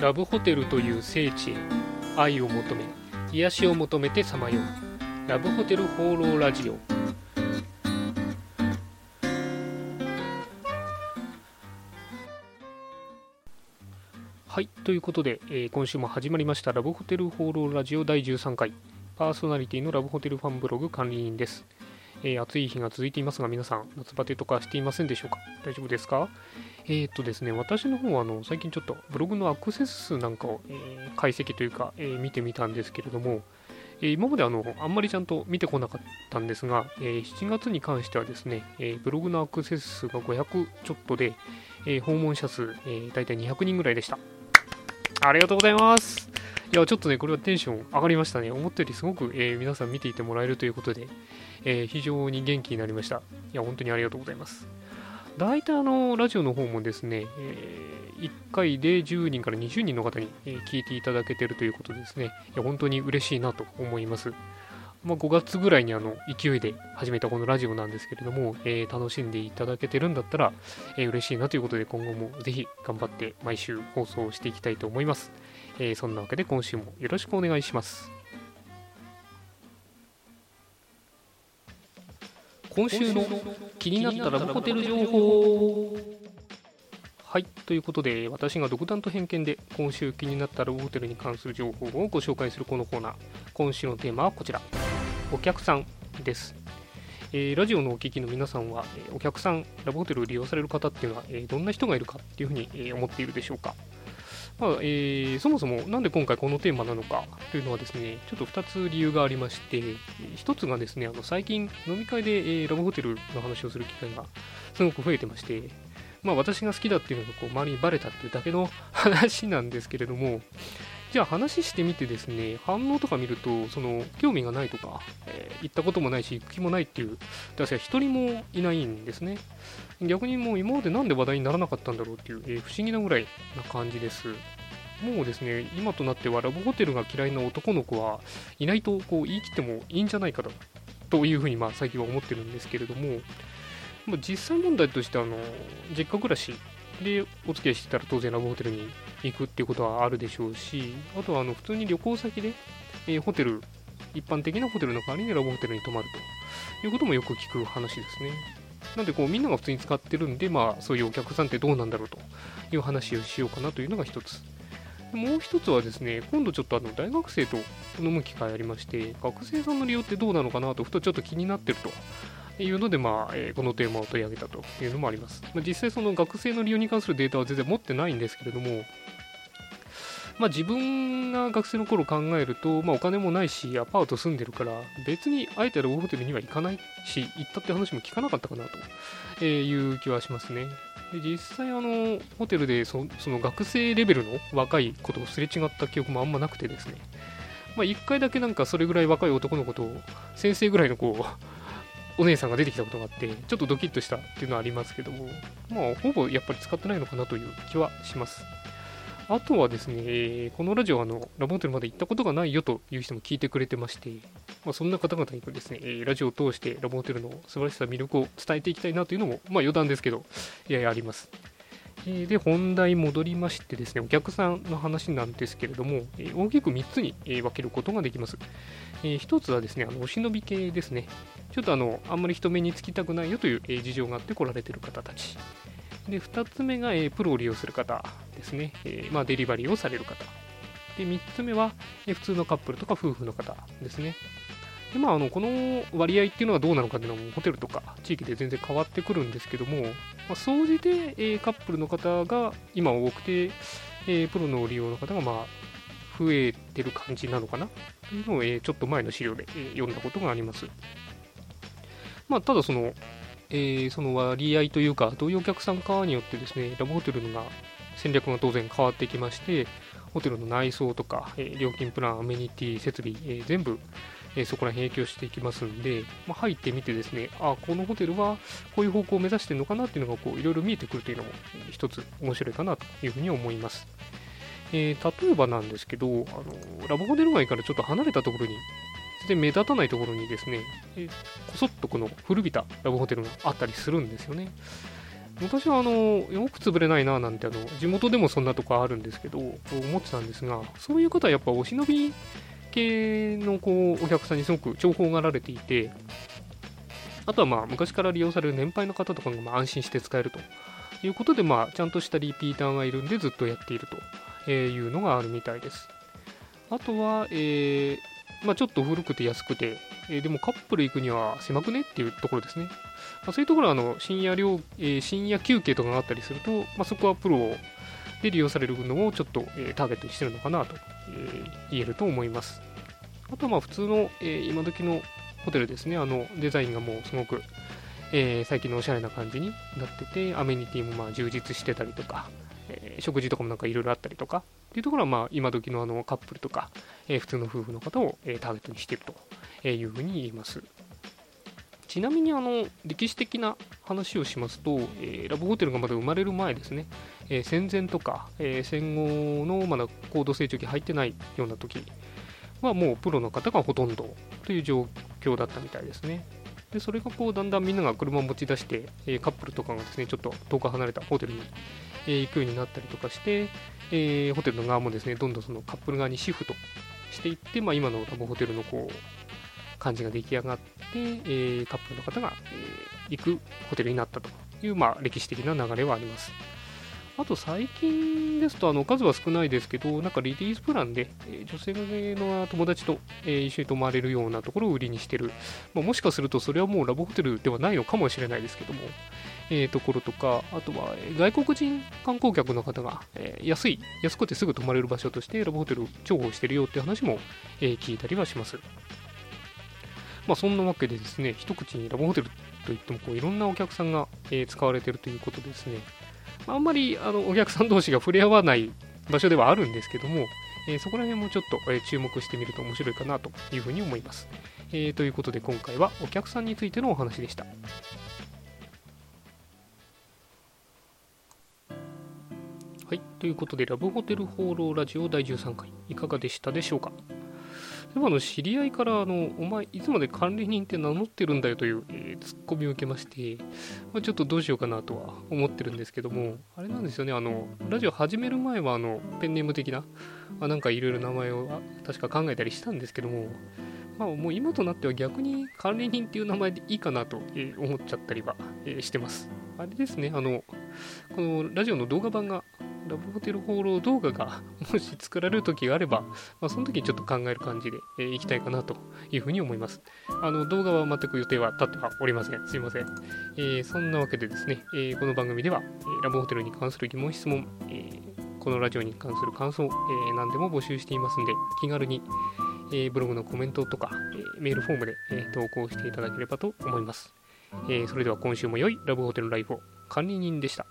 ラブホテルという聖地へ愛を求め癒しを求めてさまよう。ラブホテル放浪ラジオ。はいということで、えー今週も始まりましたラブホテル放浪ラジオ第13回。パーソナリティのラブホテルファンブログ管理人です、えー暑い日が続いていますが皆さん夏バテとかしていませんでしょうか？大丈夫ですか？えーっとですね私の方はあの最近ちょっとブログのアクセス数なんかを、えー解析というか、えー見てみたんですけれども、え今まであのあんまりちゃんと見てこなかったんですが、え7月に関してはですね、えブログのアクセス数が500ちょっとで、え訪問者数、えー、大体200人ぐらいでした。ありがとうございます。いやちょっとねこれはテンション上がりましたね。思ったよりすごく、えー皆さん見ていてもらえるということで、えー非常に元気になりました。いや本当にありがとうございます。大体あのラジオの方もですね、え1回で10人から20人の方に、え聞いていただけてるということでですね。いや本当に嬉しいなと思います。まあ、5月ぐらいにあの勢いで始めたこのラジオなんですけれども、えー楽しんでいただけてるんだったら、えー嬉しいなということで今後もぜひ頑張って毎週放送していきたいと思います、えーそんなわけで今週もよろしくお願いします。今週の気になったラブホテル情報。はいということで私が独断と偏見で今週気になったラブホテルに関する情報をご紹介するこのコーナー。今週のテーマはこちら。お客さんです、えーラジオのお聞きの皆さんは、えーお客さんラブホテルを利用される方っていうのは、えーどんな人がいるかっていうふうに、えー思っているでしょうか。まあえーそもそもなんで今回このテーマなのかというのはですねちょっと2つ理由がありまして、1つがですねあの最近飲み会で、えーラブホテルの話をする機会がすごく増えてましてまあ私が好きだっていうのがこう周りにバレたっていうだけの話なんですけれどもじゃあ話してみてですね反応とか見るとその興味がないとか、えー行ったこともないし行く気もないっていう男性は一人もいないんですね。逆にもう今までなんで話題にならなかったんだろうっていう、えー不思議なぐらいな感じです。もうですね今となってはラブホテルが嫌いな男の子はいないとこう言い切ってもいいんじゃないかとというふうにまあ最近は思ってるんですけれども、まあ、実際問題としてあの実家暮らしでお付き合いしてたら当然ラブホテルに行くっていうことはあるでしょうしあとはあの普通に旅行先で、えーホテル一般的なホテルの代わりにラブホテルに泊まるということもよく聞く話ですね。なんでこうみんなが普通に使ってるんでまあそういうお客さんってどうなんだろうという話をしようかなというのが一つ。もう一つはですね今度ちょっとあの大学生と飲む機会ありまして学生さんの利用ってどうなのかなとふとちょっと気になってると。いうので、まあえーこのテーマを取り上げたというのもあります。まあ、実際、その学生の利用に関するデータは全然持ってないんですけれども、まあ、自分が学生の頃考えると、まあ、お金もないし、アパート住んでるから、別にあえてラブホテルには行かないし、行ったって話も聞かなかったかなという気はしますね。で実際あの、ホテルでそその学生レベルの若い子とすれ違った記憶もあんまなくてですね、まあ、1回だけなんかそれぐらい若い男の子と先生ぐらいのこうお姉さんが出てきたことがあってちょっとドキッとしたっていうのはありますけどもまあほぼやっぱり使ってないのかなという気はします。あとはですね、このラジオあのラボホテルまで行ったことがないよという人も聞いてくれてまして、まあ、そんな方々にですね、ラジオを通してラボホテルの素晴らしさ魅力を伝えていきたいなというのもまあ余談ですけどいやいやあります。で本題戻りましてですねお客さんの話なんですけれども、大きく3つに、分けることができます、1つはですねあのお忍び系ですね。ちょっとあのあんまり人目につきたくないよという、事情があって来られてる方たち。で2つ目が、プロを利用する方ですね、まあ、デリバリーをされる方。で3つ目は、普通のカップルとか夫婦の方ですね。でまあ、あのこの割合っていうのはどうなのかっていうのはもうホテルとか地域で全然変わってくるんですけども、まあ、総じて、えカップルの方が今多くて、えプロの利用の方がまあ増えてる感じなのかな？というのを、えちょっと前の資料で、え読んだことがあります。まあ、ただその、えーその割合というか、どういうお客さんかによってですね、ラブホテルのが戦略が当然変わってきまして、ホテルの内装とか、えー料金プラン、アメニティ、設備、えー全部、えそこら辺影響していきますんで、まあ、入ってみてですね、あこのホテルはこういう方向を目指してるのかなっていうのがこういろいろ見えてくるというのも一つ面白いかなというふうに思います。えー例えばなんですけど、あのラブホテル街からちょっと離れたところに、全然目立たないところにですね、えーこそっとこの古びたラブホテルがあったりするんですよね。昔はあのよく潰れないななんてあの地元でもそんなとこあるんですけど思ってたんですがそういう方はやっぱお忍び系のこうお客さんにすごく重宝がられていてあとはまあ昔から利用される年配の方とかがまあ安心して使えるということで、まあ、ちゃんとしたリピーターがいるんでずっとやっているというのがあるみたいです。あとは、えーまあ、ちょっと古くて安くて、えー、でもカップル行くには狭くねっていうところですね。まあ、そういうところはあの深夜料、えー、深夜休憩とかがあったりすると、まあ、そこはプロで利用されるのをちょっと、えー、ターゲットにしてるのかなと、え言えると思います。あとはまあ普通の、え今時のホテルですね、あのデザインがもうすごく、えー、最近のおしゃれな感じになってて、アメニティもまあ充実してたりとか、えー、食事とかもなんかいろいろあったりとかっていうところはまあ今時のあのカップルとか、えー、普通の夫婦の方を、えターゲットにしてるというふうに言います。ちなみにあの歴史的な話をしますと、えー、ラブホテルがまだ生まれる前ですね、えー、戦前とか、えー、戦後のまだ高度成長期入ってないような時はもうプロの方がほとんどという状況だったみたいですね。でそれがこうだんだんみんなが車を持ち出して、えカップルとかがですねちょっと遠く離れたホテルに、え行くようになったりとかして、えホテルの側もですねどんどんそのカップル側にシフトしていって、まあ、今のラブホテルのこう感じが出来上がって、えー、カップルの方が、えー、行くホテルになったという、まあ、歴史的な流れはあります。あと最近ですとあの数は少ないですけど、なんかリリースプランで、え女性の友達と、え一緒に泊まれるようなところを売りにしてる、まあ、もしかするとそれはもうラブホテルではないのかもしれないですけども、えー、ところとか、あとは外国人観光客の方が、えー、安い、安くてすぐ泊まれる場所としてラブホテルを重宝してるよっていう話も、え、聞いたりはします。まあ、そんなわけでですね、一口にラブホテルといってもこういろんなお客さんが、え、使われているということですね、まあんまりあのお客さん同士が触れ合わない場所ではあるんですけども、えー、そこら辺もちょっと、えー、注目してみると面白いかなというふうに思います。えー、ということで今回はお客さんについてのお話でした。はい、ということでラブホテル放浪ラジオ第13回いかがでしたでしょうか？でもあの知り合いからあの、お前、いつまで管理人って名乗ってるんだよという、えー、ツッコミを受けまして、まあ、ちょっとどうしようかなとは思ってるんですけども、あれなんですよね、あのラジオ始める前はあのペンネーム的な、あなんかいろいろ名前を確か考えたりしたんですけども、まあ、もう今となっては逆に管理人っていう名前でいいかなと思っちゃったりはしてます。あれですね、あの、このラジオの動画版がラブホテル放浪動画がもし作られる時があれば、まあ、その時ちょっと考える感じで、えー、いきたいかなというふうに思います。あの動画は全く予定は立ってはおりません。すいません。えー、そんなわけでですね、えー、この番組では、えラブホテルに関する疑問、質問、えこのラジオに関する感想、え何でも募集していますので、気軽に、えブログのコメントとか、えメールフォームで、え投稿していただければと思います。えそれでは今週も良いラブホテルライフを管理人でした。